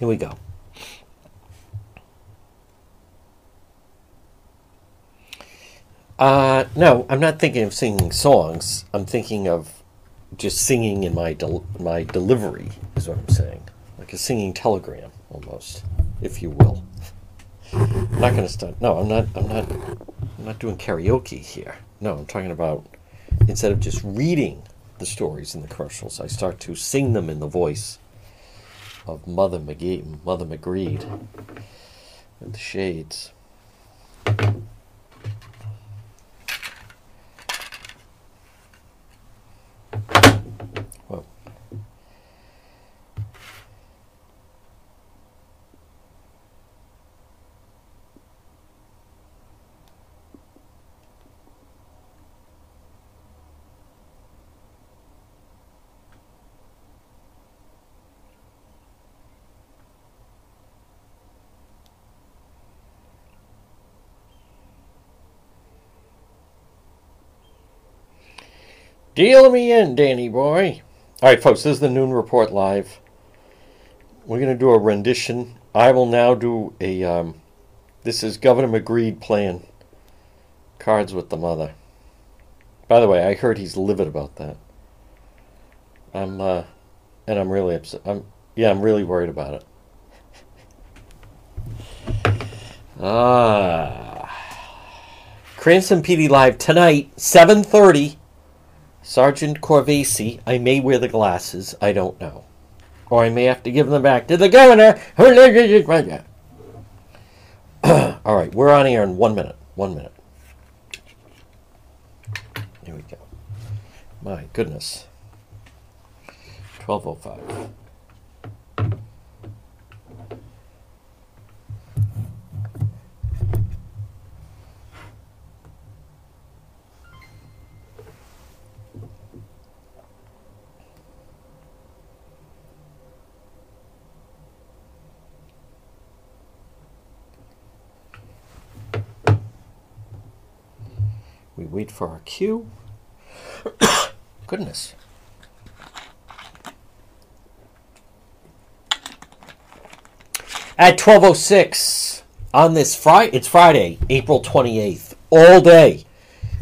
Here we go. Uh, no, I'm not thinking of singing songs. I'm thinking of just singing in my del- my delivery is what I'm saying, like a singing telegram almost, if you will. I'm not going to start. No, I'm not. I'm not. I'm not doing karaoke here. No, I'm talking about instead of just reading the stories in the commercials, I start to sing them in the voice of Mother McGee, Mother McGreed, and the Shades. Deal me in, Danny boy. All right, folks, this is the Noon Report Live. We're going to do a rendition. I will now do a. Um, this is Governor McGreed playing Cards with the Mother. By the way, I heard he's livid about that. I'm, uh, and I'm really upset. I'm, yeah, I'm really worried about it. Ah. Cranston PD Live tonight, 7.30. Sergeant Corvasi, I may wear the glasses, I don't know. Or I may have to give them back to the governor. All right, we're on air in one minute. One minute. Here we go. My goodness. 1205. Wait for our cue. Goodness. At 12:06 on this Friday, it's Friday, April 28th, all day.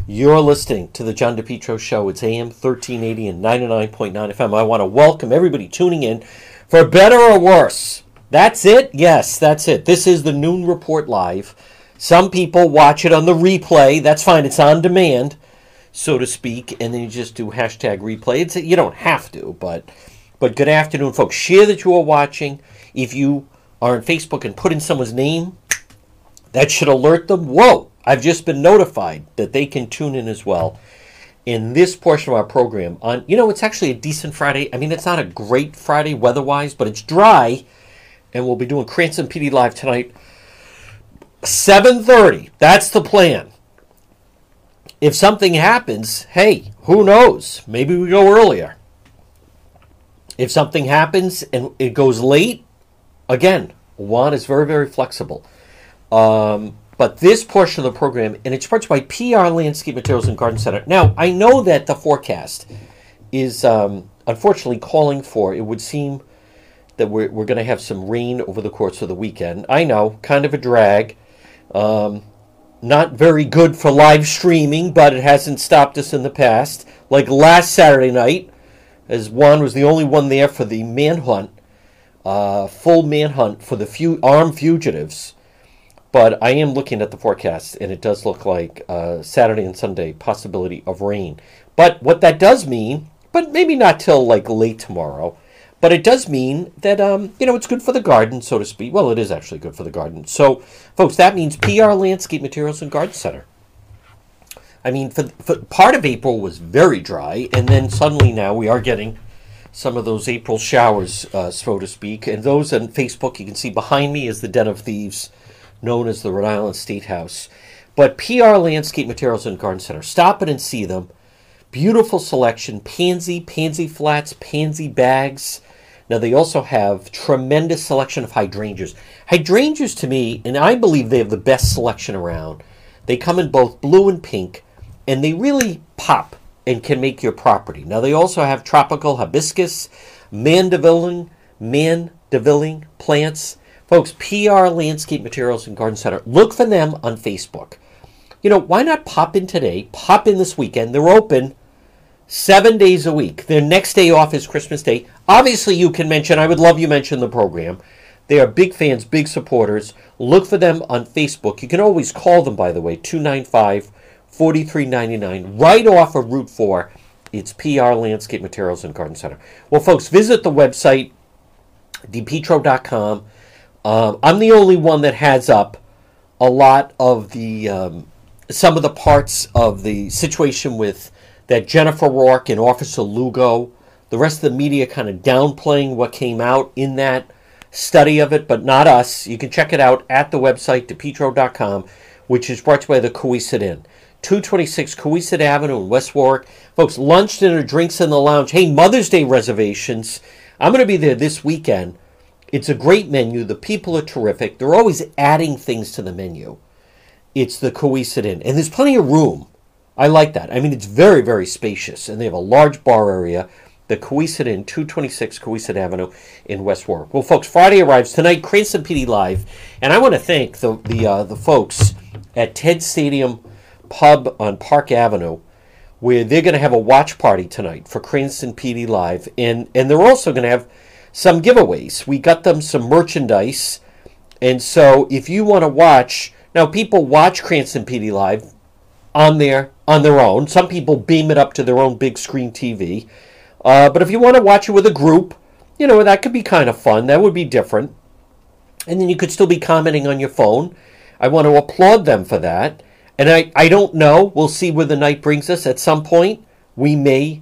You're listening to the John DePetro show. It's AM 1380 and 99.9 FM. I want to welcome everybody tuning in for better or worse. That's it? Yes, that's it. This is the Noon Report Live. Some people watch it on the replay. That's fine. It's on demand, so to speak, and then you just do hashtag replay. It's, you don't have to, but but good afternoon, folks. Share that you are watching. If you are on Facebook and put in someone's name, that should alert them. Whoa! I've just been notified that they can tune in as well in this portion of our program. On you know, it's actually a decent Friday. I mean, it's not a great Friday weather-wise, but it's dry, and we'll be doing Cranston PD live tonight. 7:30. That's the plan. If something happens, hey, who knows? Maybe we go earlier. If something happens and it goes late, again, Juan is very, very flexible. Um, but this portion of the program, and it's sponsored by PR Landscape Materials and Garden Center. Now, I know that the forecast is um, unfortunately calling for, it would seem that we're, we're going to have some rain over the course of the weekend. I know, kind of a drag. Um, not very good for live streaming, but it hasn't stopped us in the past. Like last Saturday night, as Juan was the only one there for the manhunt, uh, full manhunt for the few armed fugitives. But I am looking at the forecast, and it does look like uh, Saturday and Sunday possibility of rain. But what that does mean, but maybe not till like late tomorrow, but it does mean that um, you know it's good for the garden, so to speak. Well, it is actually good for the garden. So, folks, that means PR Landscape Materials and Garden Center. I mean, for, for part of April was very dry, and then suddenly now we are getting some of those April showers, uh, so to speak. And those on Facebook, you can see behind me is the Den of Thieves, known as the Rhode Island State House. But PR Landscape Materials and Garden Center, stop it and see them. Beautiful selection, pansy, pansy flats, pansy bags. Now they also have tremendous selection of hydrangeas. Hydrangeas to me, and I believe they have the best selection around. They come in both blue and pink, and they really pop and can make your property. Now they also have tropical hibiscus, mandevillin, man Devilling Plants. Folks, PR Landscape Materials and Garden Center. Look for them on Facebook. You know, why not pop in today? Pop in this weekend. They're open seven days a week. Their next day off is Christmas Day. Obviously, you can mention, I would love you mention the program. They are big fans, big supporters. Look for them on Facebook. You can always call them, by the way, 295 4399, right off of Route 4. It's PR Landscape Materials and Garden Center. Well, folks, visit the website, depetro.com. Um, I'm the only one that has up a lot of the um, some of the parts of the situation with that Jennifer Rourke and Officer Lugo. The rest of the media kind of downplaying what came out in that study of it, but not us. You can check it out at the website, depetro.com, which is brought to you by the Cowesett Inn. 226 Cowesett Avenue in West Warwick. Folks, lunch, dinner, drinks in the lounge. Hey, Mother's Day reservations. I'm going to be there this weekend. It's a great menu. The people are terrific. They're always adding things to the menu. It's the Cowesett Inn. And there's plenty of room. I like that. I mean, it's very, very spacious. And they have a large bar area. The Cowesett Inn, 226 Cowesett Avenue in West Warwick. Well, folks, Friday arrives tonight, Cranston PD Live. And I want to thank the, the, uh, the folks at TED Stadium Pub on Park Avenue where they're going to have a watch party tonight for Cranston PD Live. And, and they're also going to have some giveaways. We got them some merchandise. And so if you want to watch, now people watch Cranston PD Live on their on their own. Some people beam it up to their own big screen TV. Uh, but if you want to watch it with a group, you know, that could be kind of fun. That would be different. And then you could still be commenting on your phone. I want to applaud them for that. And I, I don't know. We'll see where the night brings us. At some point, we may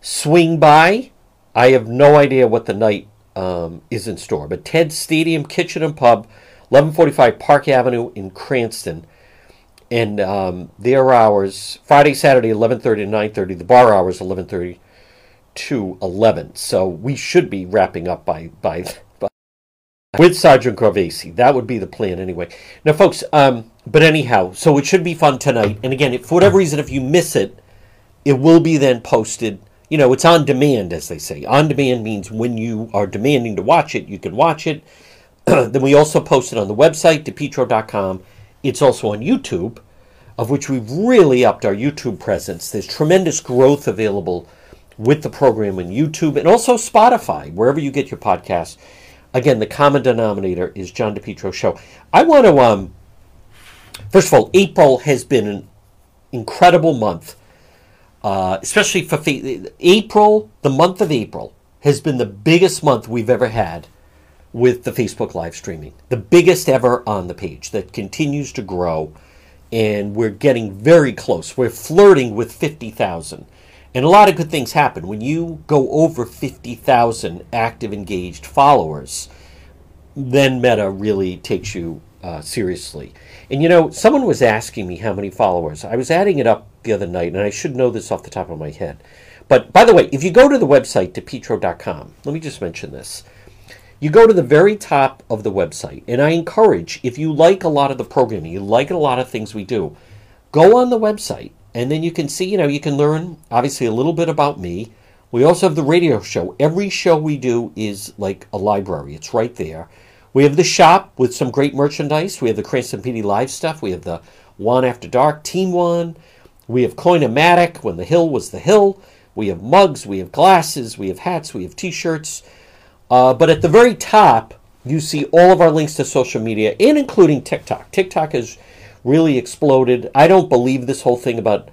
swing by. I have no idea what the night um, is in store. But Ted Stadium Kitchen and Pub, 1145 Park Avenue in Cranston. And um, their hours, Friday, Saturday, 11.30 to 9.30. The bar hours, 11.30 to 11. So we should be wrapping up by, by, by with Sergeant Corvesi. That would be the plan anyway. Now, folks, um, but anyhow, so it should be fun tonight. And again, if, for whatever reason, if you miss it, it will be then posted. You know, it's on demand, as they say. On demand means when you are demanding to watch it, you can watch it. then we also post it on the website, depetro.com. It's also on YouTube, of which we've really upped our YouTube presence. There's tremendous growth available with the program on YouTube and also Spotify, wherever you get your podcasts. Again, the common denominator is John DePetro Show. I want to um, First of all, April has been an incredible month, uh, especially for April. The month of April has been the biggest month we've ever had with the Facebook live streaming, the biggest ever on the page that continues to grow, and we're getting very close. We're flirting with fifty thousand. And a lot of good things happen when you go over 50,000 active, engaged followers. Then Meta really takes you uh, seriously. And you know, someone was asking me how many followers. I was adding it up the other night, and I should know this off the top of my head. But by the way, if you go to the website, depetro.com, let me just mention this. You go to the very top of the website, and I encourage, if you like a lot of the programming, you like a lot of things we do, go on the website, and then you can see, you know, you can learn, obviously, a little bit about me. We also have the radio show. Every show we do is like a library, it's right there. We have the shop with some great merchandise. We have the Cranston PD Live stuff. We have the One After Dark Team One. We have Coinomatic when the hill was the hill. We have mugs. We have glasses. We have hats. We have T-shirts. Uh, but at the very top, you see all of our links to social media, and including TikTok. TikTok has really exploded. I don't believe this whole thing about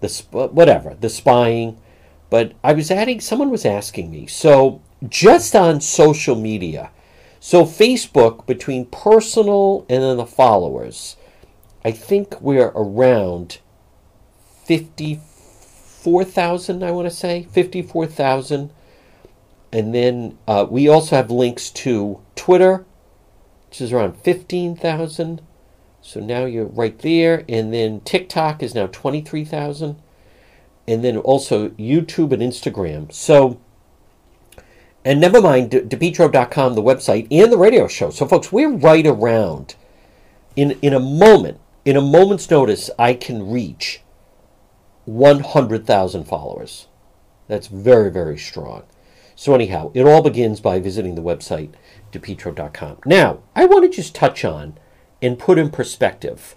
the whatever the spying, but I was adding. Someone was asking me. So just on social media so Facebook, between personal and then the followers, I think we're around 54,000, I want to say. 54,000. And then uh, we also have links to Twitter, which is around 15,000. So now you're right there. And then TikTok is now 23,000. And then also YouTube and Instagram. So and never mind DePetro.com, the website, and the radio show. So, folks, we're right around. In, in a moment, in a moment's notice, I can reach 100,000 followers. That's very, very strong. So, anyhow, it all begins by visiting the website, depetro.com. Now, I want to just touch on and put in perspective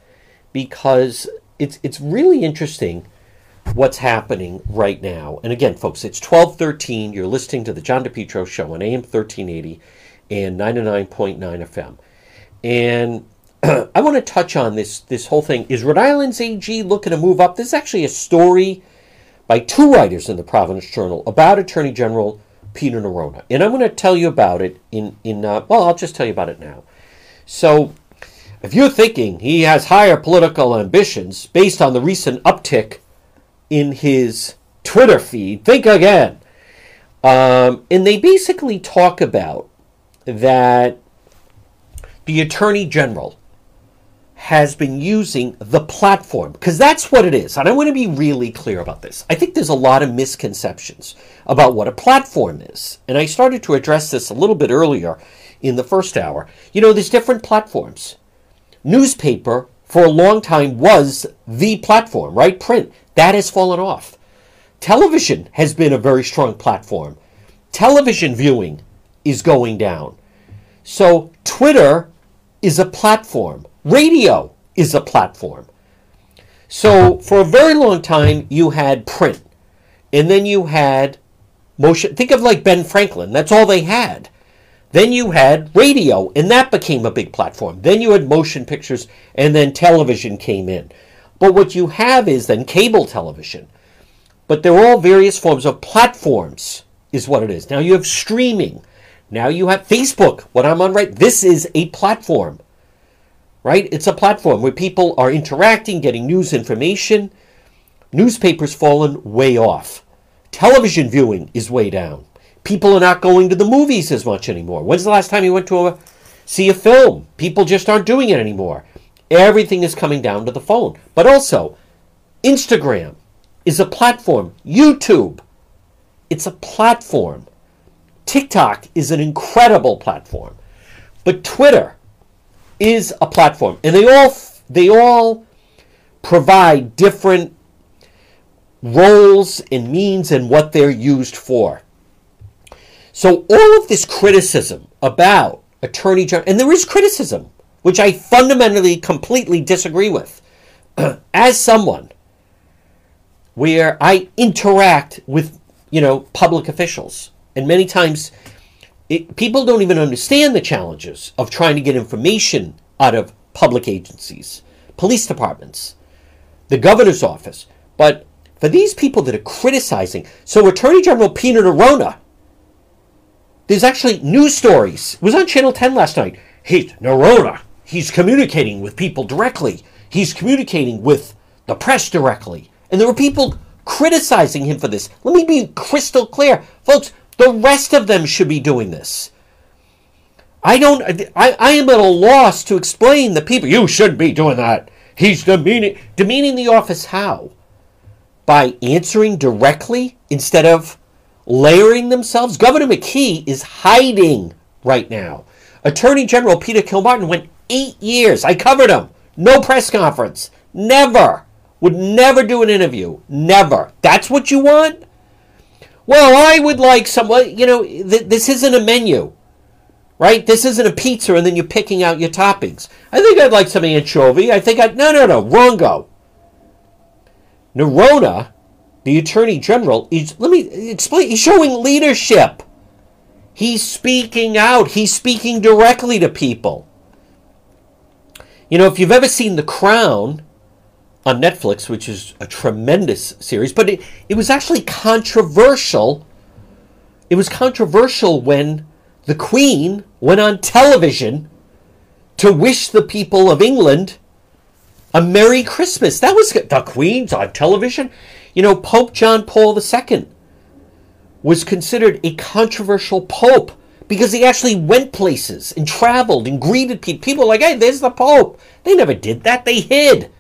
because it's, it's really interesting what's happening right now. And again, folks, it's 1213. You're listening to the John DePetro Show on AM 1380 and 99.9 FM. And I want to touch on this this whole thing. Is Rhode Island's AG looking to move up? This is actually a story by two writers in the Providence Journal about Attorney General Peter Neronha, and I'm going to tell you about it in in uh, well, I'll just tell you about it now. So, if you're thinking he has higher political ambitions based on the recent uptick in his Twitter feed, think again. Um, and they basically talk about that the Attorney General has been using the platform because that's what it is. And I want to be really clear about this. I think there's a lot of misconceptions about what a platform is. And I started to address this a little bit earlier in the first hour. You know, there's different platforms. Newspaper for a long time was the platform, right? Print. That has fallen off. Television has been a very strong platform. Television viewing is going down. So Twitter is a platform. Radio is a platform. So for a very long time, you had print, and then you had motion. Think of like Ben Franklin. That's all they had. Then you had radio, and that became a big platform. Then you had motion pictures, and then television came in. But what you have is then cable television. But they're all various forms of platforms, is what it is. Now you have streaming. Now you have Facebook, what I'm on right. This is a platform right? It's a platform where people are interacting, getting news information. Newspapers fallen way off. Television viewing is way down. People are not going to the movies as much anymore. When's the last time you went to a, see a film? People just aren't doing it anymore. Everything is coming down to the phone. But also, Instagram is a platform. YouTube, it's a platform. TikTok is an incredible platform. But Twitter, is a platform, and they all they all provide different roles and means and what they're used for. So all of this criticism about Attorney General, and there is criticism, which I fundamentally, completely disagree with, as someone where I interact with, you know, public officials, and many times it, people don't even understand the challenges of trying to get information out of public agencies, police departments, the governor's office. But for these people that are criticizing, so Attorney General Peter Neronha, there's actually news stories. It was on Channel 10 last night. He's Neronha. He's communicating with people directly. He's communicating with the press directly. And there were people criticizing him for this. Let me be crystal clear. Folks, the rest of them should be doing this. I don't. I, I am at a loss to explain the people. You shouldn't be doing that. He's demeaning demeaning the office. How? By answering directly instead of layering themselves. Governor McKee is hiding right now. Attorney General Peter Kilmartin went eight years. I covered him. No press conference. Never. Would never do an interview. Never. That's what you want? Well, I would like some, you know, th- this isn't a menu, right? This isn't a pizza and then you're picking out your toppings. I think I'd like some anchovy. I think I'd, no, no, no, wrongo. Neronha, the Attorney General, is, let me explain, he's showing leadership. He's speaking out. He's speaking directly to people. You know, if you've ever seen The Crown, on Netflix, which is a tremendous series, but it, it was actually controversial. It was controversial when the Queen went on television to wish the people of England a Merry Christmas. That was the Queen's on television. You know, Pope John Paul II was considered a controversial pope because he actually went places and traveled and greeted people. People like, hey, there's the Pope. They never did that. They hid.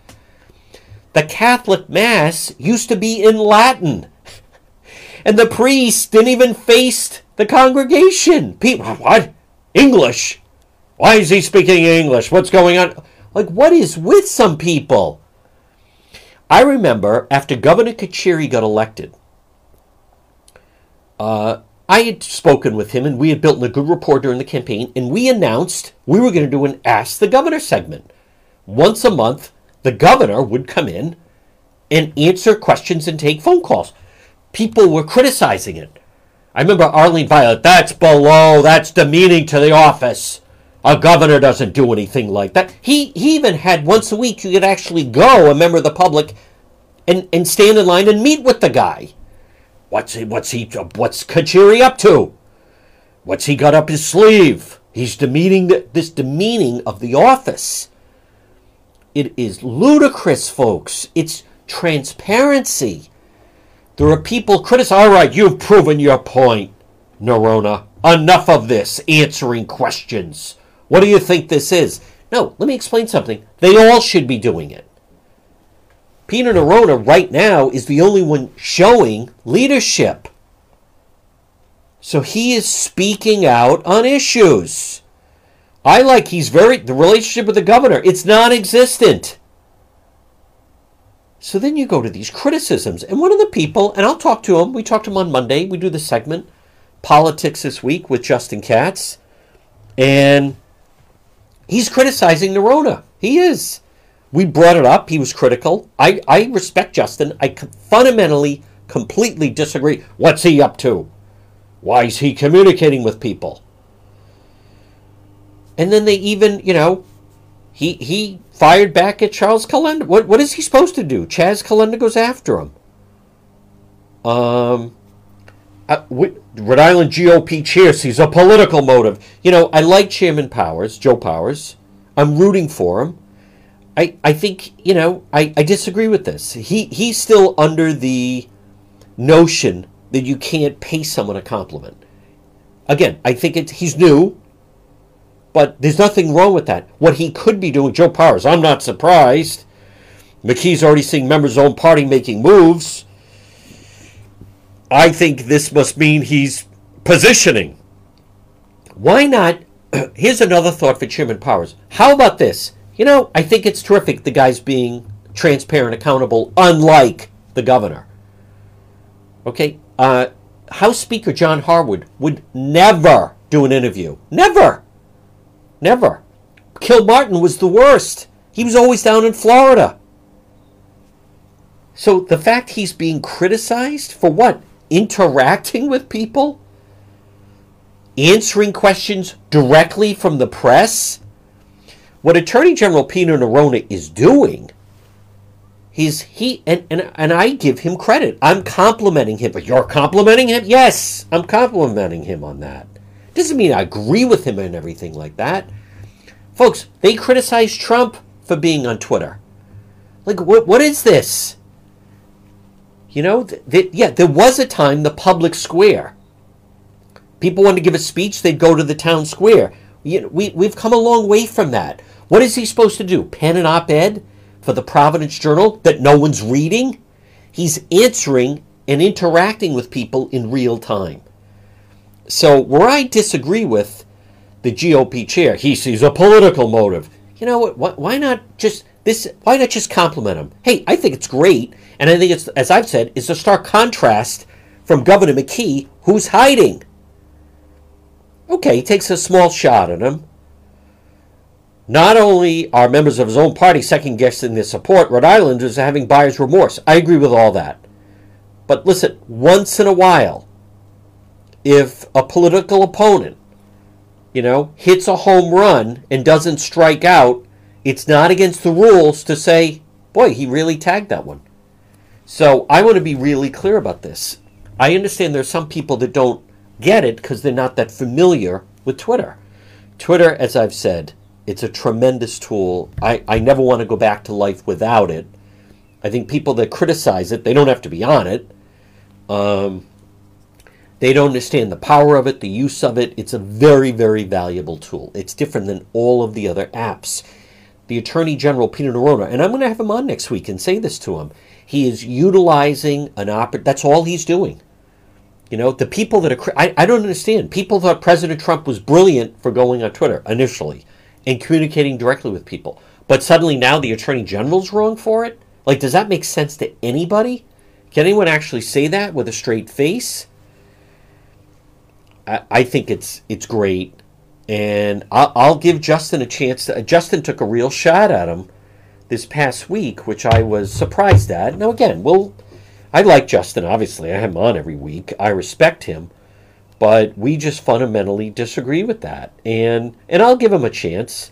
The Catholic Mass used to be in Latin. And the priest didn't even face the congregation. People, what? English? Why is he speaking English? What's going on? Like, what is with some people? I remember after Governor Carcieri got elected, uh, I had spoken with him and we had built a good rapport during the campaign, and we announced we were going to do an Ask the Governor segment. Once a month, the governor would come in and answer questions and take phone calls. People were criticizing it. I remember Arlene Violet, that's below, that's demeaning to the office. A governor doesn't do anything like that. He, he even had once a week you could actually go, a member of the public, and, and stand in line and meet with the guy. What's he, what's he, what's Carcieri up to? What's he got up his sleeve? He's demeaning the, this demeaning of the office. It is ludicrous, folks. It's transparency. There are people criticizing. All right, you've proven your point, Neronha. Enough of this answering questions. What do you think this is? No, let me explain something. They all should be doing it. Peter Neronha right now is the only one showing leadership. So he is speaking out on issues. I like he's very the relationship with the governor, it's non-existent. So then you go to these criticisms, and one of the people, and I'll talk to him. We talked to him on Monday. We do the segment politics this week with Justin Katz, and he's criticizing Neronha. He is. We brought it up. He was critical. I, I respect Justin. I fundamentally, completely disagree. What's he up to? Why is he communicating with people? And then they even, you know, he he fired back at Charles Calenda. What what is he supposed to do? Chaz Calenda goes after him. Um, uh, Rhode Island GOP chair sees a political motive. You know, I like Chairman Powers, Joe Powers. I'm rooting for him. I, I think, you know, I, I disagree with this. He he's still under the notion that you can't pay someone a compliment. Again, I think it's he's new. But there's nothing wrong with that. What he could be doing, Joe Powers, I'm not surprised. McKee's already seeing members of his own party making moves. I think this must mean he's positioning. Why not? Here's another thought for Chairman Powers. How about this? You know, I think it's terrific the guy's being transparent, accountable, unlike the governor. Okay? Uh, House Speaker John Harwood would never do an interview. Never. Never. Kilmartin was the worst. He was always down in Florida. So the fact he's being criticized for what? Interacting with people? Answering questions directly from the press? What Attorney General Peter Neronha is doing He's he and, and and I give him credit. I'm complimenting him, but you're complimenting him? Yes, I'm complimenting him on that. Doesn't mean I agree with him and everything like that. Folks, they criticize Trump for being on Twitter. Like, what, what is this? You know, th- th- yeah, there was a time the public square. People wanted to give a speech, they'd go to the town square. You know, we, we've come a long way from that. What is he supposed to do? Pen an op ed for the Providence Journal that no one's reading? He's answering and interacting with people in real time. So, where I disagree with the GOP chair, he sees a political motive. You know what? Why not just this? Why not just compliment him? Hey, I think it's great, and I think it's, as I've said, it's a stark contrast from Governor McKee, who's hiding. Okay, he takes a small shot at him. Not only are members of his own party second guessing their support, Rhode Islanders are having buyer's remorse. I agree with all that. But listen, once in a while, if a political opponent, you know, hits a home run and doesn't strike out, it's not against the rules to say, boy, he really tagged that one. So I want to be really clear about this. I understand there's some people that don't get it because they're not that familiar with Twitter. Twitter, as I've said, it's a tremendous tool. I, I never want to go back to life without it. I think people that criticize it, they don't have to be on it. Um, they don't understand the power of it, the use of it. It's a very, very valuable tool. It's different than all of the other apps. The Attorney General, Peter Neronha, and I'm going to have him on next week and say this to him. He is utilizing an op. That's all he's doing. You know, the people that are. I, I don't understand. People thought President Trump was brilliant for going on Twitter initially and communicating directly with people. But suddenly now the Attorney General's wrong for it? Like, does that make sense to anybody? Can anyone actually say that with a straight face? I, I think it's it's great, and I'll, I'll give Justin a chance. To, Justin took a real shot at him this past week, which I was surprised at. Now again, we'll. I like Justin. Obviously, I have him on every week. I respect him, but we just fundamentally disagree with that, and and I'll give him a chance.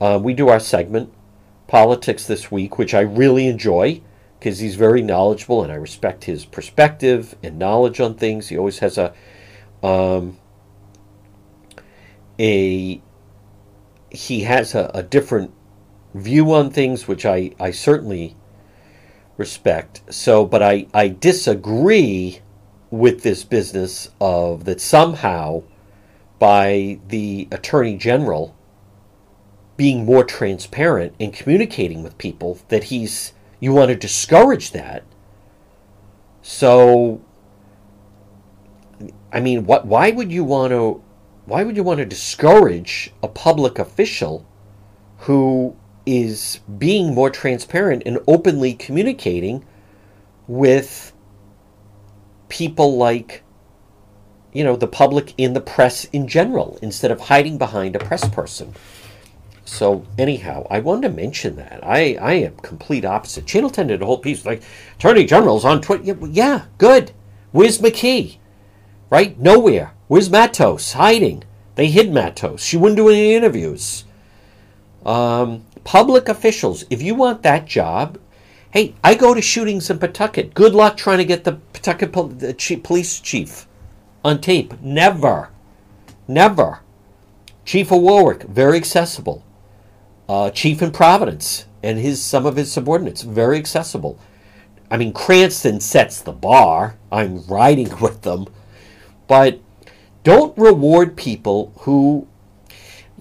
Uh, we do our segment politics this week, which I really enjoy because he's very knowledgeable and I respect his perspective and knowledge on things. He always has a um, a he has a, a different view on things, which I, I certainly respect. So, but I, I disagree with this business of that somehow by the Attorney General being more transparent and communicating with people that he's you want to discourage that. So I mean, what why would you want to why would you want to discourage a public official who is being more transparent and openly communicating with people like you know the public in the press in general instead of hiding behind a press person? So anyhow i wanted to mention that. I i am complete opposite. Channel 10 did a whole piece like attorney general's on twitter yeah good. Where's mckee right nowhere where's matos hiding they hid matos she wouldn't do any interviews um, public officials, if you want that job, hey, I go to shootings in Pawtucket. Good luck trying to get the Pawtucket pol- the chief, police chief on tape. Never. Never. Chief of Warwick, very accessible. Uh, chief in Providence and his some of his subordinates, very accessible. I mean, Cranston sets the bar. I'm riding with them. But don't reward people who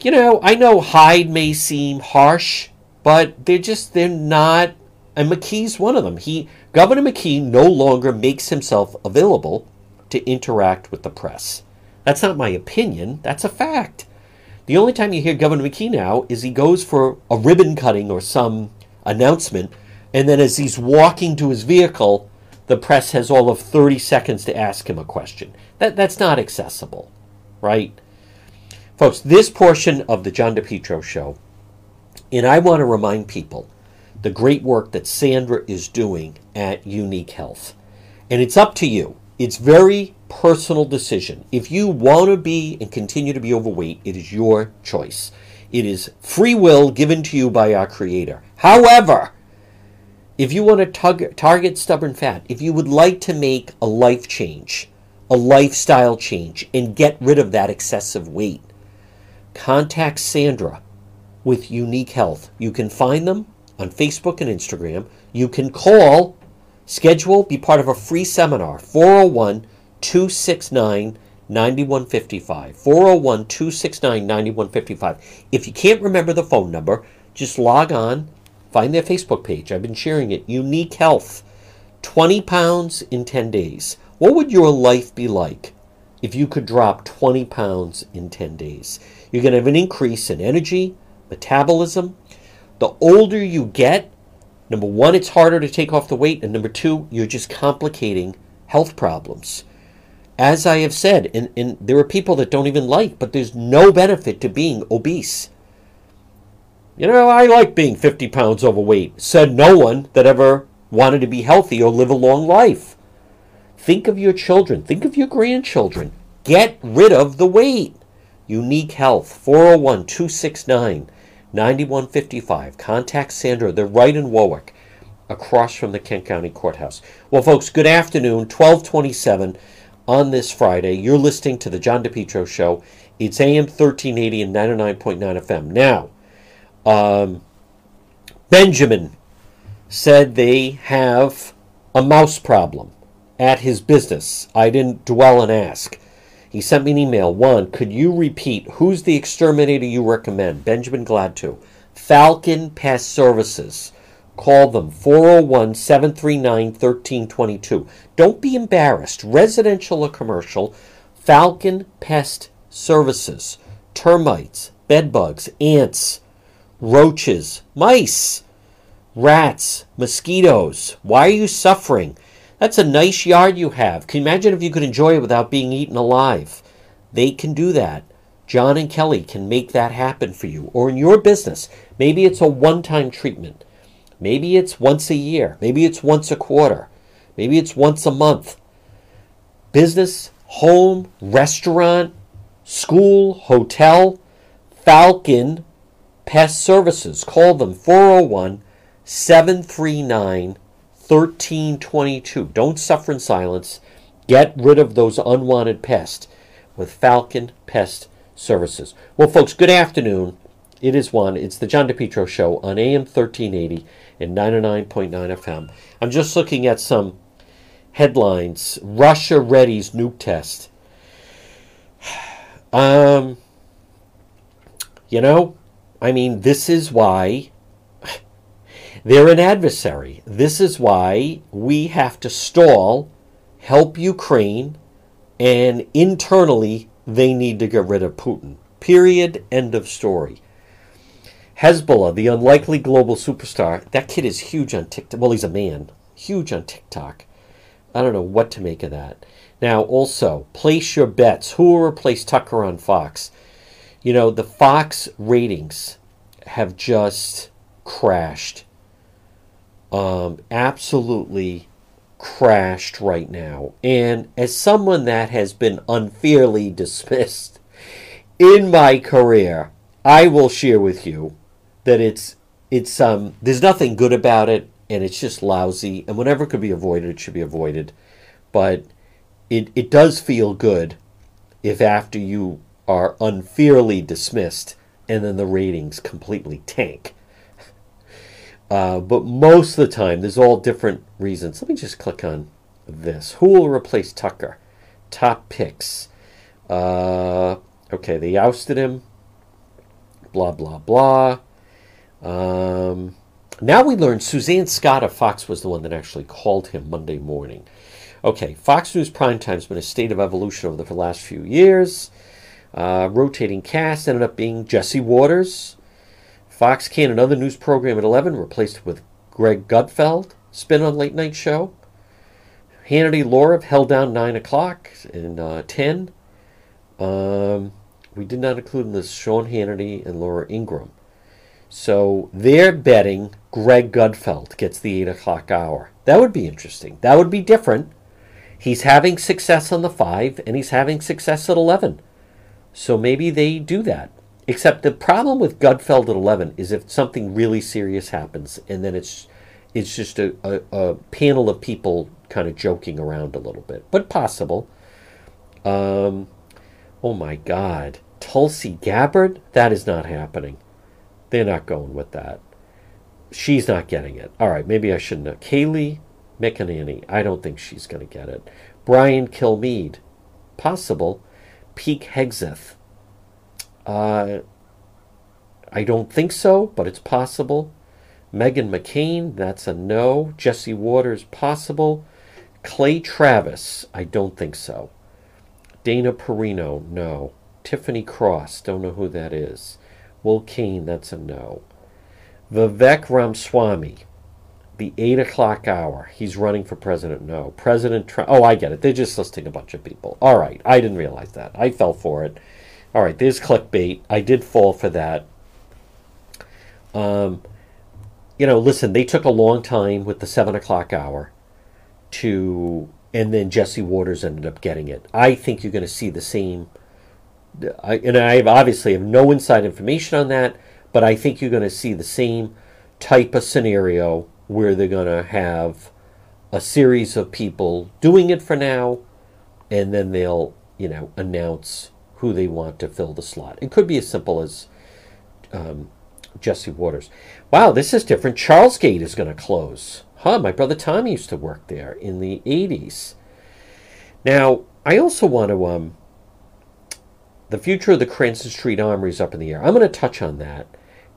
you know, I know hide may seem harsh, but they're just they're not. And McKee's one of them. He Governor McKee no longer makes himself available to interact with the press. That's not my opinion. That's a fact. The only time you hear Governor McKee now is he goes for a ribbon cutting or some announcement, and then as he's walking to his vehicle, the press has all of 30 seconds to ask him a question. That, that's not accessible, right? Folks, this portion of the John DePetro show, and I want to remind people the great work that Sandra is doing at Unique Health. And it's up to you. It's very personal decision. If you want to be and continue to be overweight, it is your choice. It is free will given to you by our creator. However, if you want to target stubborn fat, if you would like to make a life change, a lifestyle change, and get rid of that excessive weight, contact Sandra with Unique Health. You can find them on Facebook and Instagram. You can call, schedule, be part of a free seminar 401 269 9155. 401 269 9155. If you can't remember the phone number, just log on, find their Facebook page. I've been sharing it. Unique Health. 20 pounds in 10 days. What would your life be like if you could drop 20 pounds in 10 days? You're going to have an increase in energy, metabolism. The older you get, number one, it's harder to take off the weight, and number two, you're just complicating health problems. As I have said, and, and there are people that don't even like, but there's no benefit to being obese. You know, I like being 50 pounds overweight, said no one that ever wanted to be healthy or live a long life. Think of your children, think of your grandchildren. Get rid of the weight. Unique Health, 401 269 9155. Contact Sandra. They're right in Warwick, across from the Kent County Courthouse. Well, folks, good afternoon. 1227 on this Friday. You're listening to the John DePetro Show. It's AM 1380 and 99.9 FM. Now, um, Benjamin said they have a mouse problem at his business. I didn't dwell and ask. He sent me an email. One, could you repeat who's the exterminator you recommend? Benjamin Glad to. Falcon Pest Services. Call them 401 739 1322. Don't be embarrassed. Residential or commercial, Falcon Pest Services. Termites, bed bugs, ants, roaches, mice, rats, mosquitoes. Why are you suffering? That's a nice yard you have. Can you imagine if you could enjoy it without being eaten alive? They can do that. John and Kelly can make that happen for you. Or in your business, maybe it's a one time treatment. Maybe it's once a year. Maybe it's once a quarter. Maybe it's once a month. Business, home, restaurant, school, hotel, Falcon Pest Services. Call them 401 739 1322. Don't suffer in silence. Get rid of those unwanted pests with Falcon Pest Services. Well, folks, good afternoon. It is one. It's the John DePetro Show on AM 1380 and 99.9 FM. I'm just looking at some headlines. Russia readies nuke test. Um, you know, I mean, this is why they're an adversary. This is why we have to stall, help Ukraine, and internally they need to get rid of Putin. Period. End of story. Hasbulla, the unlikely global superstar, that kid is huge on TikTok. Well, he's a man, huge on TikTok. I don't know what to make of that. Now, also, place your bets. Who will replace Tucker on Fox? You know, the Fox ratings have just crashed. Um, absolutely crashed right now. And as someone that has been unfairly dismissed in my career, I will share with you that it's it's um there's nothing good about it and it's just lousy and whatever could be avoided it should be avoided. But it, it does feel good if after you are unfairly dismissed and then the ratings completely tank. Uh, but most of the time, there's all different reasons. Let me just click on this. Who will replace Tucker? Top picks. Uh, okay, they ousted him. Blah, blah, blah. Um, now we learn Suzanne Scott of Fox was the one that actually called him Monday morning. Okay, Fox News Primetime's been a state of evolution over the last few years. Uh, rotating cast ended up being Jesse Watters. Fox Can, another news program at 11, replaced with Greg Gutfeld, spin on late night show. Hannity Laura held down 9 o'clock and uh, 10. Um, we did not include in this Sean Hannity and Laura Ingraham. So they're betting Greg Gutfeld gets the 8 o'clock hour. That would be interesting. That would be different. He's having success on the 5 and he's having success at 11. So maybe they do that. Except the problem with Gutfeld at 11 is if something really serious happens and then it's it's just a, a, a panel of people kind of joking around a little bit, but possible. Um, oh my God. Tulsi Gabbard? That is not happening. They're not going with that. She's not getting it. All right, maybe I shouldn't have. Kayleigh McEnany. I don't think she's going to get it. Brian Kilmeade. Possible. Pete Hegseth. Uh, I don't think so, but it's possible. Meghan McCain, that's a no. Jesse Watters, possible. Clay Travis, I don't think so. Dana Perino, no. Tiffany Cross, don't know who that is. Will Cain, that's a no. Vivek Ramaswamy, the 8 o'clock hour. He's running for president. No. President Trump. Oh, I get it. They're just listing a bunch of people. All right. I didn't realize that. I fell for it. All right. There's clickbait. I did fall for that. Um, you know, listen, they took a long time with the 7 o'clock hour to. And then Jesse Watters ended up getting it. I think you're going to see the same. I, and I obviously have no inside information on that, but I think you're going to see the same type of scenario where they're going to have a series of people doing it for now, and then they'll, you know, announce who they want to fill the slot. It could be as simple as um, Jesse Watters. Wow, this is different. Charlesgate is going to close. Huh, my brother Tom used to work there in the 80s. Now, I also want to, um, the future of the Cranston Street Armory is up in the air. I'm going to touch on that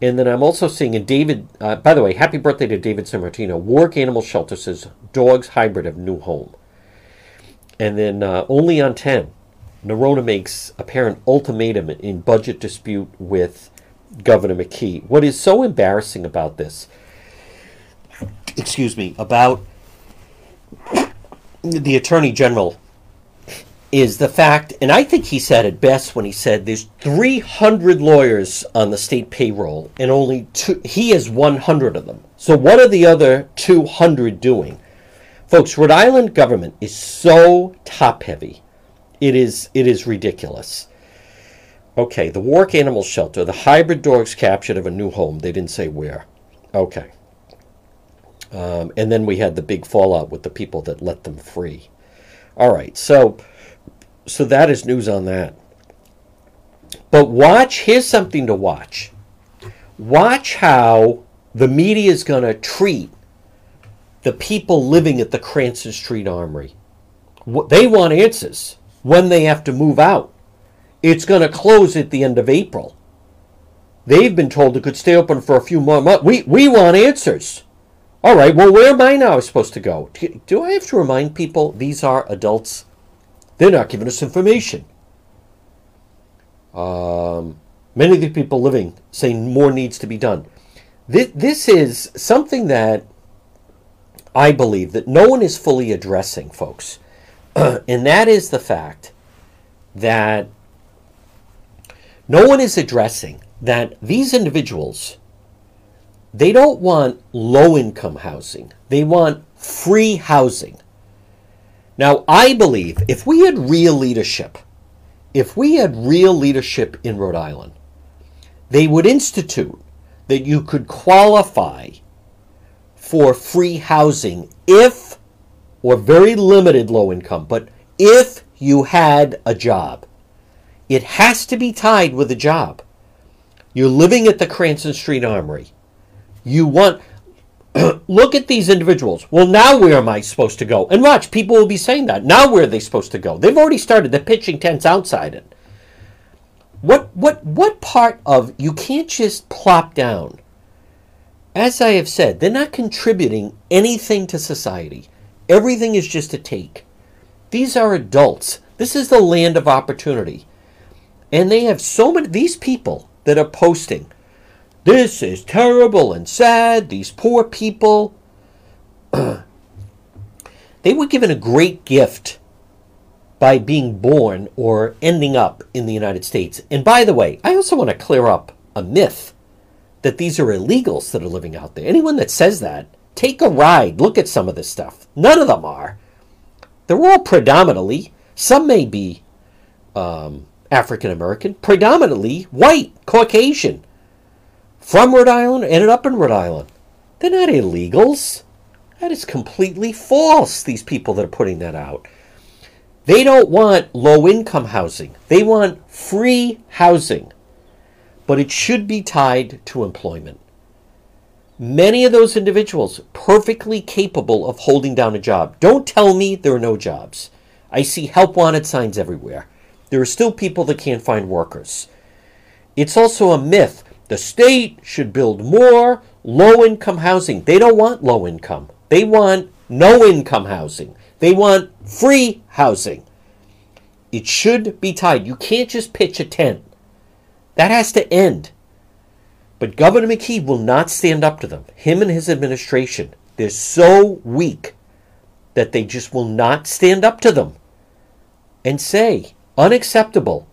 and then I'm also seeing a David, uh, by the way, happy birthday to David Sammartino. Warwick Animal Shelter says dogs hybrid of new home. And then uh, only on 10, Neronha makes apparent ultimatum in budget dispute with Governor McKee. What is so embarrassing about this, excuse me, about the Attorney General is the fact, and I think he said it best when he said there's 300 lawyers on the state payroll, and only two, he is 100 of them. So what are the other 200 doing? Folks, Rhode Island government is so top heavy. It is it is ridiculous. Okay, the Warwick Animal Shelter, the hybrid dogs captured of a new home. They didn't say where. Okay. Um, and then we had the big fallout with the people that let them free. All right, so so that is news on that. But watch, here's something to watch. Watch how the media is going to treat the people living at the Cranston Street Armory. They want answers when they have to move out. It's going to close at the end of April. They've been told it could stay open for a few more months. We, we want answers. All right, well, where am I now supposed to go? Do I have to remind people these are adults? They're not giving us information. Um, many of the people living saying more needs to be done. This, this is something that I believe that no one is fully addressing, folks. and that is the fact that no one is addressing that these individuals they don't want low income housing. They want free housing. Now, I believe if we had real leadership, if we had real leadership in Rhode Island, they would institute that you could qualify for free housing if, or very limited low income, but if you had a job. It has to be tied with a job. You're living at the Cranston Street Armory. You want, look at these individuals. Well, now where am I supposed to go? And watch, people will be saying that. Now where are they supposed to go? They've already started. the pitching tents outside it. What what what part of you can't just plop down? As I have said, they're not contributing anything to society. Everything is just a take. These are adults. This is the land of opportunity. And they have so many these people that are posting this is terrible and sad. These poor people. they were given a great gift by being born or ending up in the United States. And by the way, I also want to clear up a myth that these are illegals that are living out there. Anyone that says that, take a ride, look at some of this stuff. None of them are. They're all predominantly, some may be um, African American, predominantly white, Caucasian from Rhode Island, ended up in Rhode Island. They're not illegals. That is completely false, these people that are putting that out. They don't want low income housing, they want free housing. But it should be tied to employment. Many of those individuals perfectly capable of holding down a job. Don't tell me there are no jobs. I see help wanted signs everywhere. There are still people that can't find workers. It's also a myth the state should build more low income housing. They don't want low income, they want no income housing. They want free housing. It should be tied. You can't just pitch a tent. That has to end. But Governor McKee will not stand up to them. Him and his administration, they're so weak that they just will not stand up to them and say, unacceptable.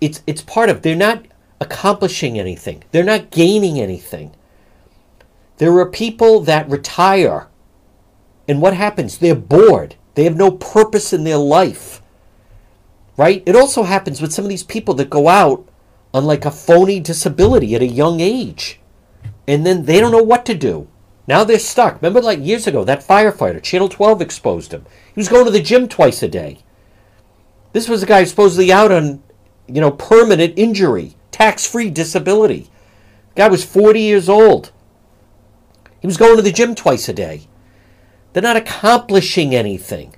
It's, it's part of, they're not accomplishing anything, they're not gaining anything. There are people that retire, and what happens? They're bored, they have no purpose in their life. Right? It also happens with some of these people that go out on like a phony disability at a young age, and then they don't know what to do. Now they're stuck. Remember, like years ago, that firefighter, Channel 12 exposed him. He was going to the gym twice a day. This was a guy supposedly out on, you know, permanent injury tax free disability. The guy was 40 years old. He was going to the gym twice a day. They're not accomplishing anything.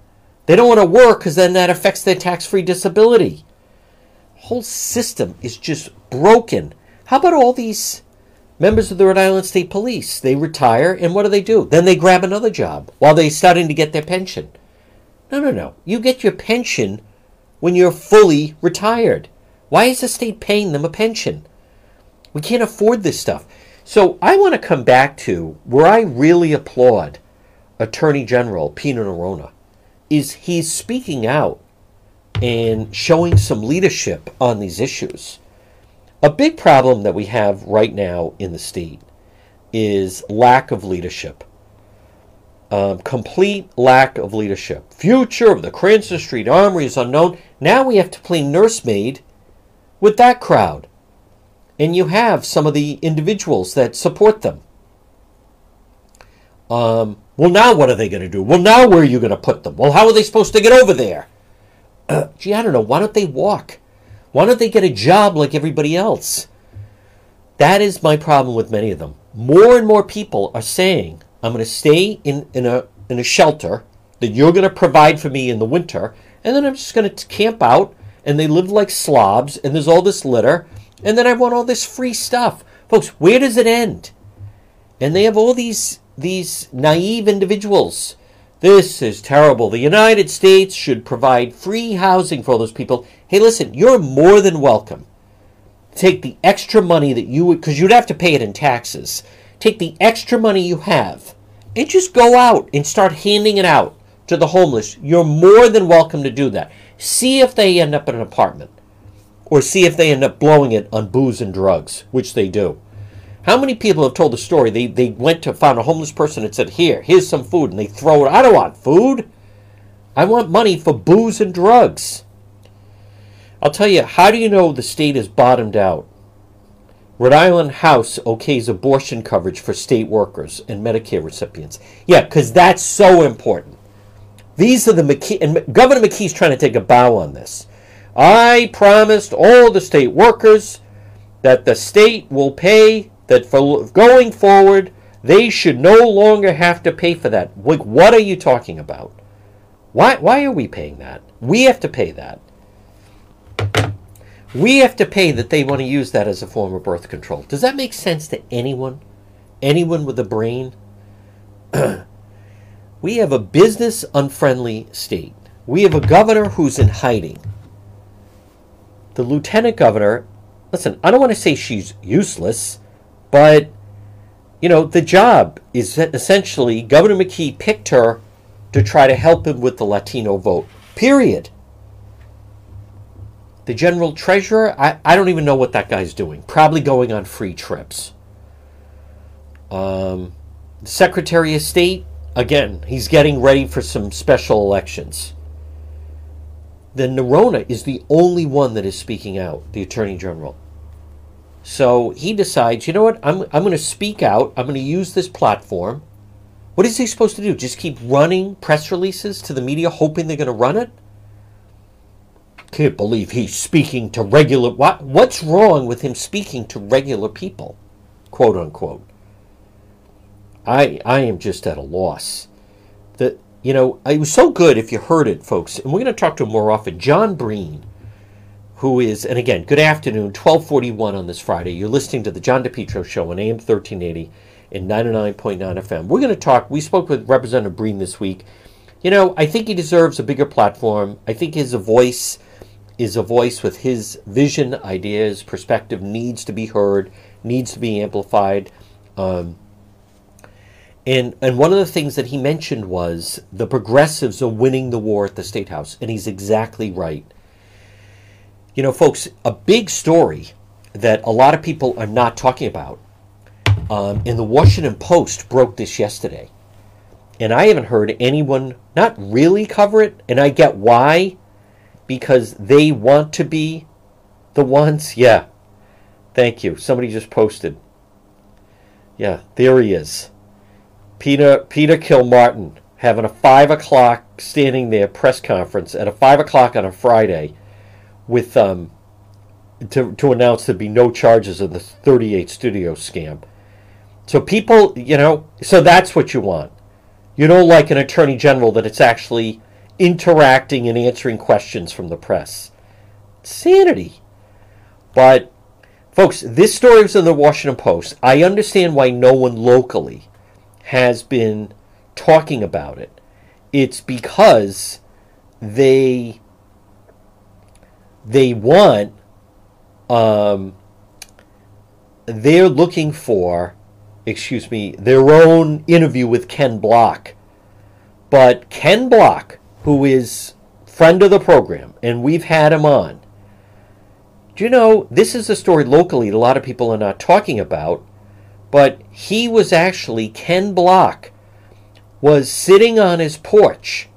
They don't want to work because then that affects their tax free disability. Whole system is just broken. How about all these members of the Rhode Island State Police? They retire and what do they do? Then they grab another job while they're starting to get their pension. No, no, no. You get your pension when you're fully retired. Why is the state paying them a pension? We can't afford this stuff. So I want to come back to where I really applaud Attorney General Peter Neronha is he's speaking out and showing some leadership on these issues. A big problem that we have right now in the state is lack of leadership. Um, complete lack of leadership. Future of the Cranston Street Armory is unknown. Now we have to play nursemaid with that crowd. And you have some of the individuals that support them. Um, well, now what are they going to do? Well, now where are you going to put them? Well, how are they supposed to get over there? Uh, gee, I don't know. Why don't they walk? Why don't they get a job like everybody else? That is my problem with many of them. More and more people are saying, I'm going to stay in, in, a, in a shelter that you're going to provide for me in the winter, and then I'm just going to camp out, and they live like slobs, and there's all this litter, and then I want all this free stuff. Folks, where does it end? And they have all these these naive individuals. This is terrible. The United States should provide free housing for all those people. Hey, listen, you're more than welcome. Take the extra money that you would, because you'd have to pay it in taxes. Take the extra money you have and just go out and start handing it out to the homeless. You're more than welcome to do that. See if they end up in an apartment or see if they end up blowing it on booze and drugs, which they do. How many people have told the story? They, they went to found a homeless person and said, Here, here's some food. And they throw it. I don't want food. I want money for booze and drugs. I'll tell you, how do you know the state is bottomed out? Rhode Island House okays abortion coverage for state workers and Medicare recipients. Yeah, because that's so important. These are the McKee, and Governor McKee's trying to take a bow on this. I promised all the state workers that the state will pay that for going forward, they should no longer have to pay for that. Like, what are you talking about? Why, why are we paying that? We have to pay that. We have to pay that they want to use that as a form of birth control. Does that make sense to anyone? Anyone with a brain? we have a business unfriendly state. We have a governor who's in hiding. The lieutenant governor, listen, I don't want to say she's useless. But, you know, the job is essentially Governor McKee picked her to try to help him with the Latino vote. Period. The general treasurer, I, I don't even know what that guy's doing. Probably going on free trips. Um, Secretary of State, again, he's getting ready for some special elections. Then Neronha is the only one that is speaking out, the Attorney General. So he decides, you know what, I'm, I'm going to speak out. I'm going to use this platform. What is he supposed to do? Just keep running press releases to the media hoping they're going to run it? Can't believe he's speaking to regular. What, what's wrong with him speaking to regular people? Quote unquote. I, I am just at a loss. That you know, it was so good if you heard it, folks. And we're going to talk to him more often. John Breen who is, and again, good afternoon, 1241 on this Friday. You're listening to the John DePetro Show on AM 1380 and 99.9 FM. We're going to talk, we spoke with Representative Breen this week. You know, I think he deserves a bigger platform. I think his voice is a voice with his vision, ideas, perspective needs to be heard, needs to be amplified. Um, and and one of the things that he mentioned was the progressives are winning the war at the state house, and he's exactly right. You know, folks, a big story that a lot of people are not talking about. Um, and the Washington Post broke this yesterday. And I haven't heard anyone not really cover it. And I get why. Because they want to be the ones. Yeah. Thank you. Somebody just posted. Yeah, there he is. Peter Peter Kilmartin having a five o'clock standing there press conference at a five o'clock on a Friday with um, to to announce there'd be no charges of the 38 studio scam. So people, you know, so that's what you want. You don't like an attorney general that it's actually interacting and answering questions from the press. Sanity. But folks, this story was in the Washington Post. I understand why no one locally has been talking about it. It's because they they want um, they're looking for excuse me their own interview with ken block but ken block who is friend of the program, and we've had him on. Do you know, this is a story locally a lot of people are not talking about, but he was actually, Ken Block was sitting on his porch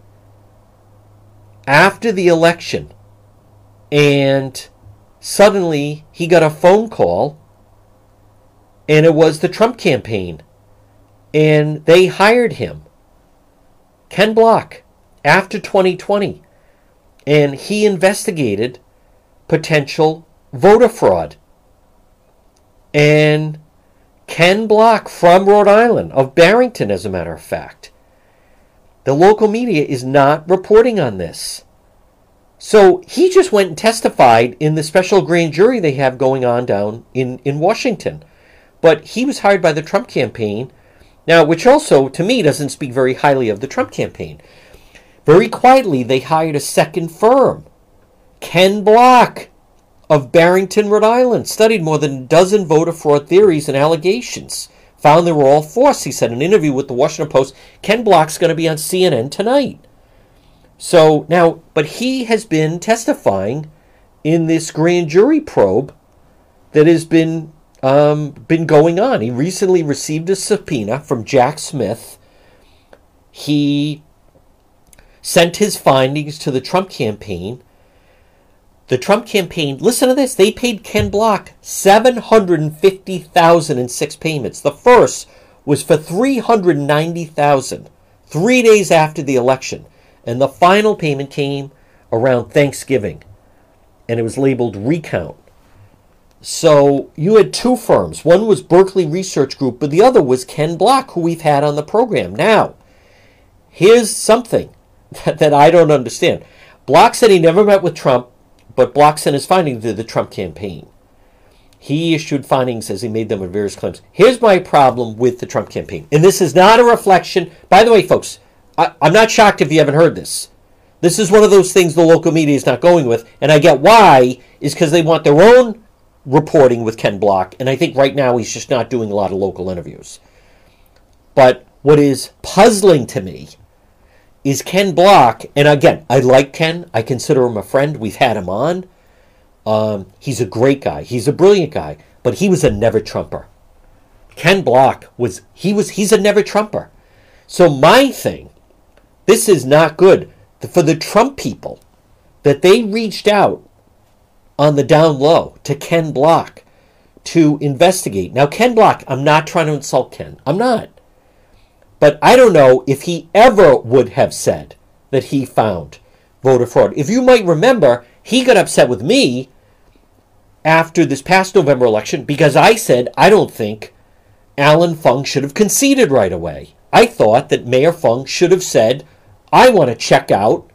after the election, and suddenly he got a phone call, and it was the Trump campaign, and they hired him. Ken Block, after 2020, and he investigated potential voter fraud. And Ken Block from Rhode Island, of Barrington, as a matter of fact. The local media is not reporting on this. So he just went and testified in the special grand jury they have going on down in, in Washington. But he was hired by the Trump campaign, now, which also, to me, doesn't speak very highly of the Trump campaign. Very quietly, they hired a second firm, Ken Block, of Barrington, Rhode Island, studied more than a dozen voter fraud theories and allegations. Found they were all false, he said in an interview with the Washington Post. Ken Block's going to be on CNN tonight. So now, but he has been testifying in this grand jury probe that has been um, been going on. He recently received a subpoena from Jack Smith. He sent his findings to the Trump campaign the Trump campaign, listen to this, they paid Ken Block 750,000 in six payments. The first was for 390,000 3 days after the election, and the final payment came around Thanksgiving. And it was labeled recount. So you had two firms. One was Berkeley Research Group, but the other was Ken Block, who we've had on the program. Now, here's something that, that I don't understand. Block said he never met with Trump but Block sent his findings to the Trump campaign. He issued findings as he made them on various claims. Here's my problem with the Trump campaign. And this is not a reflection. By the way, folks, I, am not shocked if you haven't heard this. This is one of those things the local media is not going with. And I get why, is because they want their own reporting with Ken Block. And I think right now he's just not doing a lot of local interviews. But what is puzzling to me is Ken Block, and again, I like Ken. I consider him a friend. We've had him on. Um, he's a great guy. He's a brilliant guy, but he was a never Trumper. Ken Block was he was he's a never Trumper. So my thing, this is not good for the Trump people that they reached out on the down low to Ken Block to investigate. Now Ken Block, I'm not trying to insult Ken. I'm not. But I don't know if he ever would have said that he found voter fraud. If you might remember, he got upset with me after this past November election because I said I don't think Alan Fung should have conceded right away. I thought that Mayor Fung should have said, I want to check out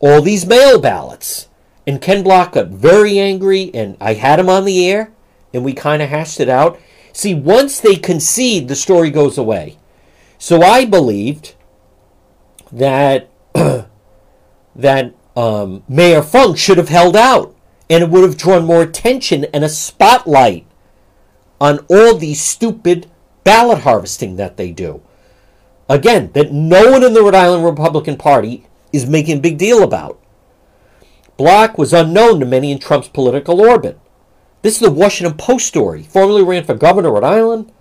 all these mail ballots. And Ken Block got very angry, and I had him on the air, and we kind of hashed it out. See, once they concede, the story goes away. So I believed that that um, Mayor Fung should have held out, and it would have drawn more attention and a spotlight on all these stupid ballot harvesting that they do. Again, that no one in the Rhode Island Republican Party is making a big deal about. Block was unknown to many in Trump's political orbit. This is the Washington Post story. Formerly ran for governor of Rhode Island,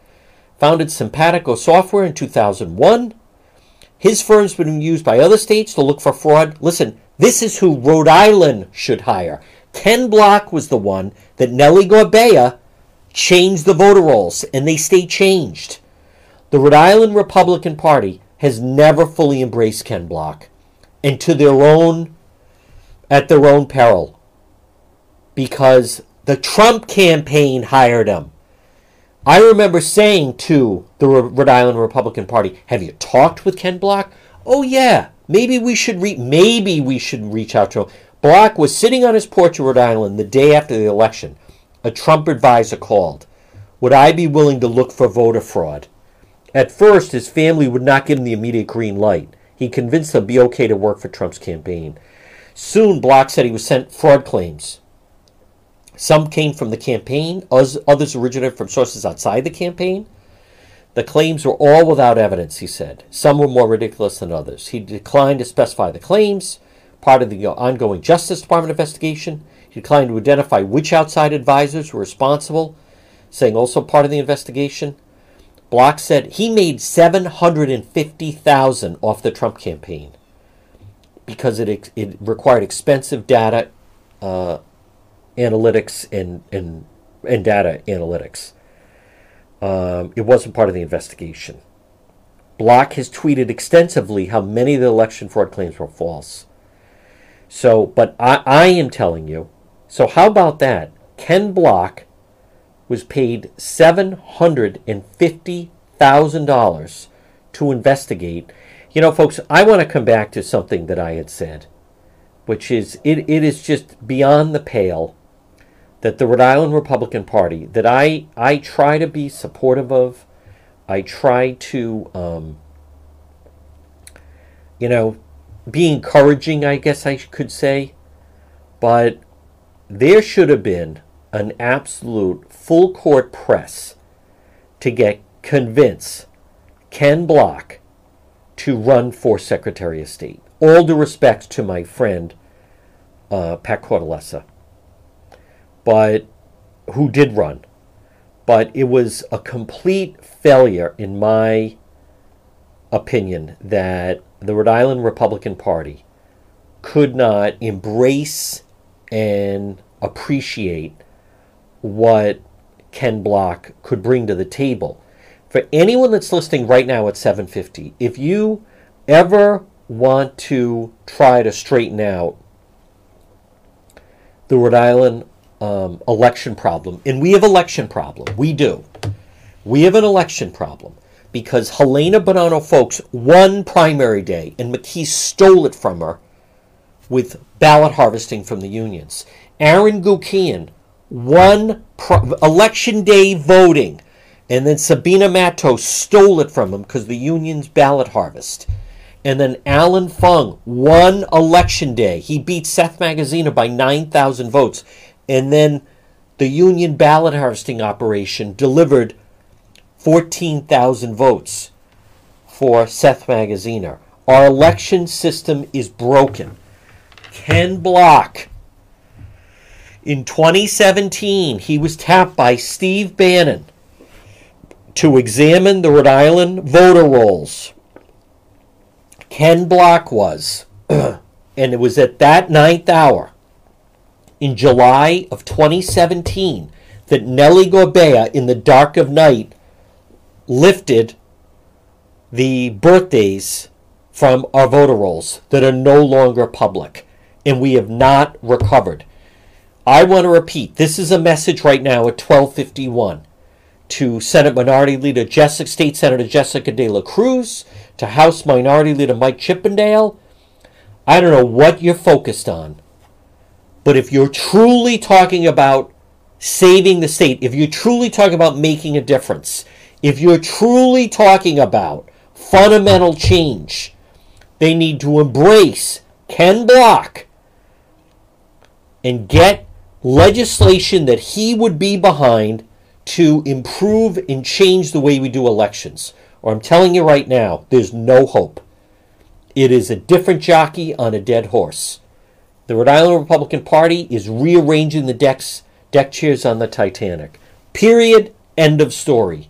founded Simpatico Software in 2001. His firm's been used by other states to look for fraud. Listen, this is who Rhode Island should hire. Ken Block was the one that Nellie Gorbea changed the voter rolls, and they stay changed. The Rhode Island Republican Party has never fully embraced Ken Block, and to their own, at their own peril, because the Trump campaign hired him. I remember saying to the Rhode Island Republican Party, "Have you talked with Ken Block?" "Oh yeah, maybe we should re- maybe we should reach out to him." Block was sitting on his porch in Rhode Island the day after the election. A Trump advisor called. Would I be willing to look for voter fraud? At first, his family would not give him the immediate green light. He convinced them it'd be okay to work for Trump's campaign. Soon, Block said he was sent fraud claims. Some came from the campaign, others originated from sources outside the campaign. The claims were all without evidence, he said. Some were more ridiculous than others. He declined to specify the claims, part of the uh, ongoing Justice Department investigation. He declined to identify which outside advisors were responsible, saying also part of the investigation. Block said he made 750,000 off the Trump campaign because it it required expensive data uh, analytics and, and and data analytics. Um, it wasn't part of the investigation. Block has tweeted extensively how many of the election fraud claims were false. So, but I, I am telling you. So, how about that? Ken Block was paid $750,000 to investigate. You know, folks, I want to come back to something that I had said, which is it, it is just beyond the pale that the Rhode Island Republican Party, that I, I try to be supportive of, I try to, um, you know, be encouraging, I guess I could say, but there should have been an absolute full court press to get convince Ken Block to run for Secretary of State. All due respect to my friend uh, Pat Cortellessa but who did run. But it was a complete failure, in my opinion, that the Rhode Island Republican Party could not embrace and appreciate what Ken Block could bring to the table. For anyone that's listening right now at 750, if you ever want to try to straighten out the Rhode Island um, election problem, and we have election problem. We do. We have an election problem because Helena Buonanno Foulkes won primary day, and McKee stole it from her with ballot harvesting from the unions. Aaron Guckian won pro- election day voting, and then Sabina Matos stole it from him because the union's ballot harvest. And then Alan Fung won election day. He beat Seth Magaziner by 9,000 votes. And then the union ballot harvesting operation delivered 14,000 votes for Seth Magaziner. Our election system is broken. Ken Block, in 2017, he was tapped by Steve Bannon to examine the Rhode Island voter rolls. Ken Block was. and it was at that ninth hour in July of 2017 that Nellie Gorbea, in the dark of night, lifted the birthdays from our voter rolls that are no longer public, and we have not recovered. I want to repeat this is a message right now at 1251 to Senate Minority Leader Jessica, State Senator Jessica De La Cruz, to House Minority Leader Mike Chippendale. I don't know what you're focused on, but if you're truly talking about saving the state, if you're truly talking about making a difference, if you're truly talking about fundamental change, they need to embrace Ken Block and get legislation that he would be behind to improve and change the way we do elections. Or I'm telling you right now, there's no hope. It is a different jockey on a dead horse. The Rhode Island Republican Party is rearranging the decks, deck chairs on the Titanic. Period. End of story.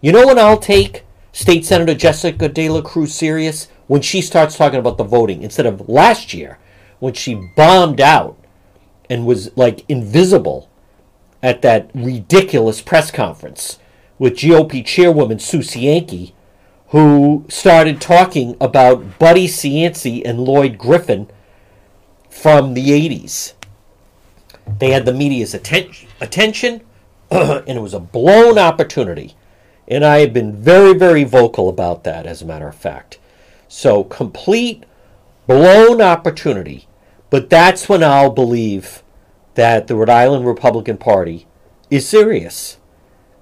You know when I'll take State Senator Jessica De La Cruz serious? When she starts talking about the voting instead of last year when she bombed out and was like invisible at that ridiculous press conference with GOP chairwoman Sue Cienki, who started talking about Buddy Cianci and Lloyd Griffin from the 80s. They had the media's atten- attention, and it was a blown opportunity. And I have been very, very vocal about that, as a matter of fact. So, complete blown opportunity. But that's when I'll believe that the Rhode Island Republican Party is serious.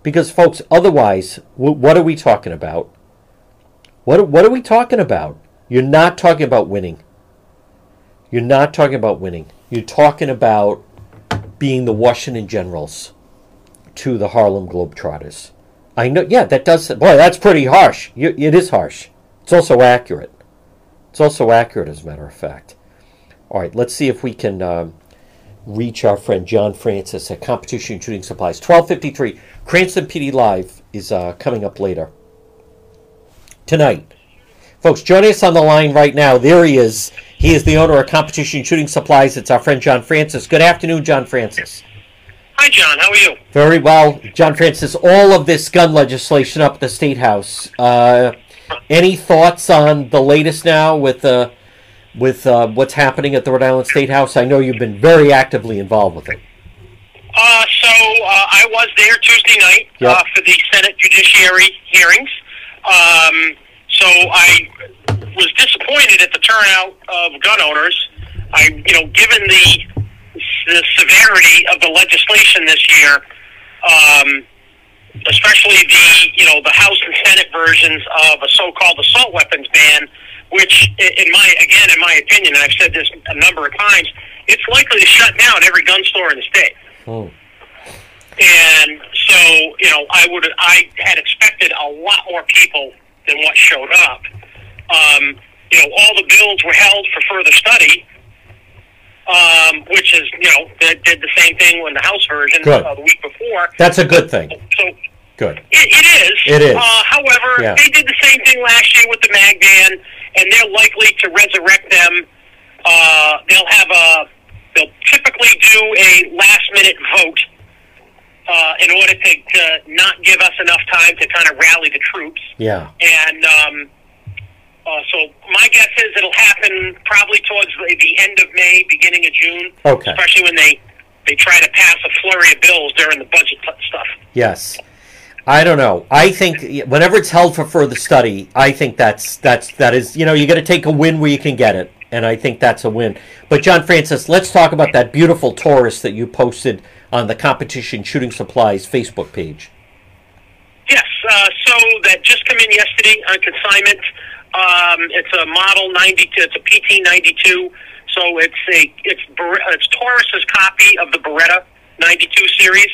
Because, folks, otherwise, what are we talking about? What, what are we talking about? You're not talking about winning. You're not talking about winning. You're talking about being the Washington Generals to the Harlem Globetrotters. I know, yeah, that does. Boy, that's pretty harsh. It is harsh. It's also accurate. It's also accurate, as a matter of fact. All right, let's see if we can um, reach our friend John Francis at Competition Shooting Supplies. 1253. Cranston PD Live is uh, coming up later. Tonight. Folks, joining us on the line right now, there he is. He is the owner of Competition Shooting Supplies. It's our friend John Francis. Good afternoon, John Francis. Hi, John. How are you? Very well, John Francis. All of this gun legislation up at the State House. Uh, any thoughts on the latest now with uh, with uh, what's happening at the Rhode Island State House? I know you've been very actively involved with it. Uh, so uh, I was there Tuesday night Yep. uh, for the Senate Judiciary hearings. Um, so I was disappointed at the turnout of gun owners. I, you know, given the the severity of the legislation this year, um, especially the you know the House and Senate versions of a so-called assault weapons ban, which, in my again, in my opinion, and I've said this a number of times, it's likely to shut down every gun store in the state. Hmm. And so, you know, I would I had expected a lot more people than what showed up. Um, you know, all the bills were held for further study, um, which is, you know, they did the same thing when the House version uh, the week before. That's a good thing. So Good. it, it is. It is. Uh, however, Yeah. they did the same thing last year with the mag ban, and they're likely to resurrect them. Uh, they'll have a. They'll typically do a last minute vote uh, in order to, to not give us enough time to kind of rally the troops. Yeah. And um, uh, so my guess is it'll happen probably towards the, the end of May, beginning of June. Okay. Especially when they they try to pass a flurry of bills during the budget stuff. Yes. I don't know. I think whenever it's held for further study, I think that's that's that is you know you got to take a win where you can get it, and I think that's a win. But John Francis, let's talk about that beautiful Taurus that you posted on the competition shooting supplies Facebook page. Yes, uh, so that just come in yesterday on consignment. Um, it's a model 92. It's a PT 92. So it's a it's it's Taurus's copy of the Beretta 92 series.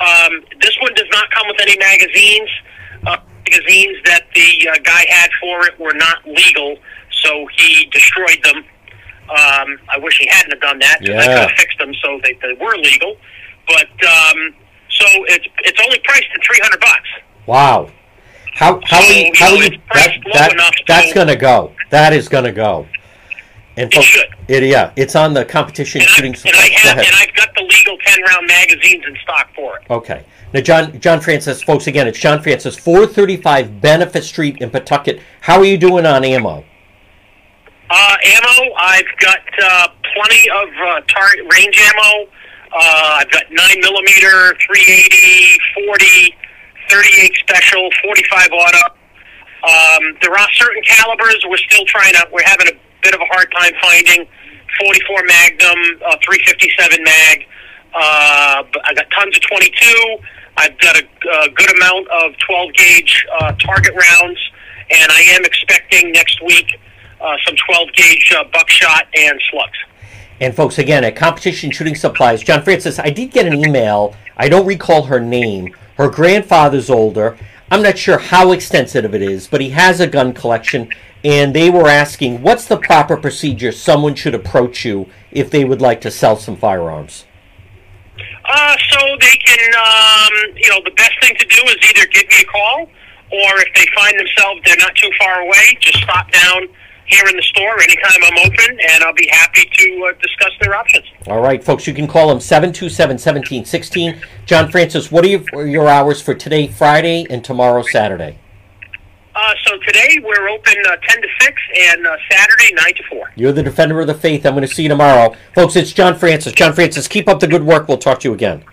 Um, this one does not come with any magazines. Uh, magazines that the uh, guy had for it were not legal, so he destroyed them. Um, I wish he hadn't have done that. 'cause I could have fixed them so they, they were legal. But um, so it's it's only priced at three hundred bucks. Wow. How how So, you, how know, you it's priced low that, that, that's going to go. That is going to go. And It folks- should. it yeah, it's on the competition And, I, shooting and supplies. I Go have ahead. and I've got the legal ten round magazines in stock for it. Okay. Now, John, John Francis, folks, again, it's John Francis, 435 Benefit Street in Pawtucket. How are you doing on ammo? Uh, ammo, I've got uh, plenty of uh, target range ammo. Uh, I've got 9 millimeter, 380, 40, 38 special, 45 auto. Um, there are certain calibers we're still trying to, we're having a bit of a hard time finding. 44 Magnum, uh, 357 Mag. Uh, I got tons of 22. I've got a, a good amount of 12 gauge uh, target rounds, and I am expecting next week uh, some 12 gauge uh, buckshot and slugs. And folks, again, at Competition Shooting Supplies, John Francis, I did get an email. I don't recall her name. Her grandfather's older. I'm not sure how extensive it is, but he has a gun collection, and they were asking what's the proper procedure someone should approach you if they would like to sell some firearms. Uh, so they can, um, you know, the best thing to do is either give me a call, or if they find themselves they're not too far away, just stop down here in the store anytime I'm open, and I'll be happy to uh, discuss their options. All right, folks, you can call them 727 1716. John Francis, what are your, your hours for today, Friday, and tomorrow, Saturday? Uh, so today we're open uh, 10 to 6, and uh, Saturday 9 to 4. You're the defender of the faith. I'm going to see you tomorrow. Folks, it's John Francis. John Francis, keep up the good work. We'll talk to you again.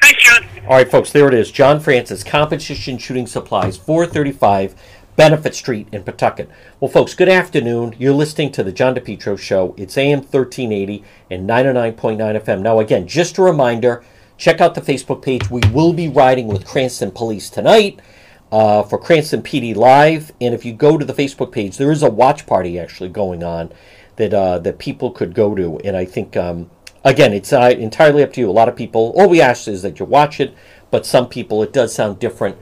Thanks, John. All right, folks, there it is. John Francis, Competition Shooting Supplies, 435 Benefit Street in Pawtucket. Well, folks, good afternoon. You're listening to the John DePetro Show. It's AM 1380 and 99.9 FM. Now, again, just a reminder check out the Facebook page. We will be riding with Cranston Police tonight uh, for Cranston PD Live. And if you go to the Facebook page, there is a watch party actually going on that uh, that people could go to. And I think, um, again, it's uh, entirely up to you. A lot of people, all we ask is that you watch it, but some people, it does sound different.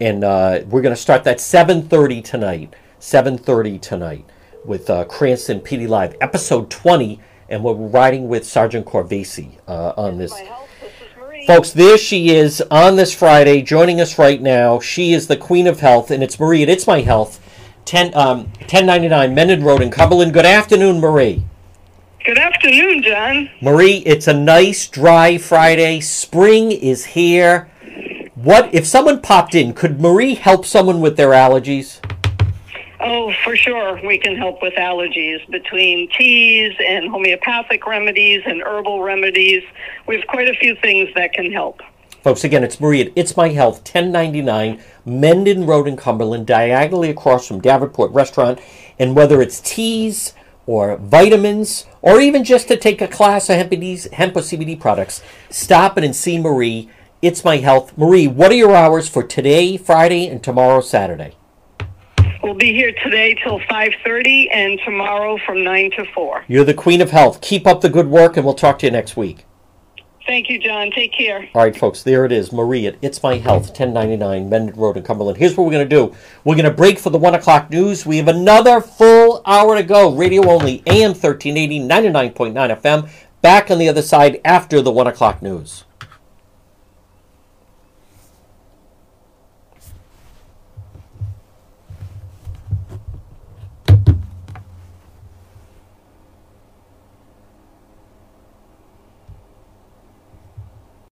And uh, we're going to start that 7.30 tonight. 7.30 tonight. with uh, Cranston PD Live, episode 20, and we're riding with Sergeant Corvesi uh, on this. My health, this is Marie. Folks, there she is on this Friday, joining us right now. She is the Queen of Health, and it's Marie at It's My Health, 10, um, 1099 Mendon Road in Cumberland. Good afternoon, Marie. Good afternoon, John. Marie, it's a nice, dry Friday. Spring is here. What if someone popped in? Could Marie help someone with their allergies? Oh, for sure, we can help with allergies between teas and homeopathic remedies and herbal remedies. We have quite a few things that can help. Folks, again, it's Marie at It's My Health, 1099 Mendon Road in Cumberland, diagonally across from Davenport Restaurant. And whether it's teas or vitamins, or even just to take a class of hemp, hemp or CBD products, stop in and see Marie. It's My Health. Marie, what are your hours for today, Friday, and tomorrow, Saturday? We'll be here today till 5:30 and tomorrow from 9 to 4. You're the Queen of Health. Keep up the good work, and we'll talk to you next week. Thank you, John. Take care. All right, folks, there it is. Marie at It's My Health, 1099 Mendon Road in Cumberland. Here's what we're going to do we're going to break for the 1 o'clock news. We have another full hour to go. Radio only, AM 1380, 99.9 FM. Back on the other side after the 1 o'clock news.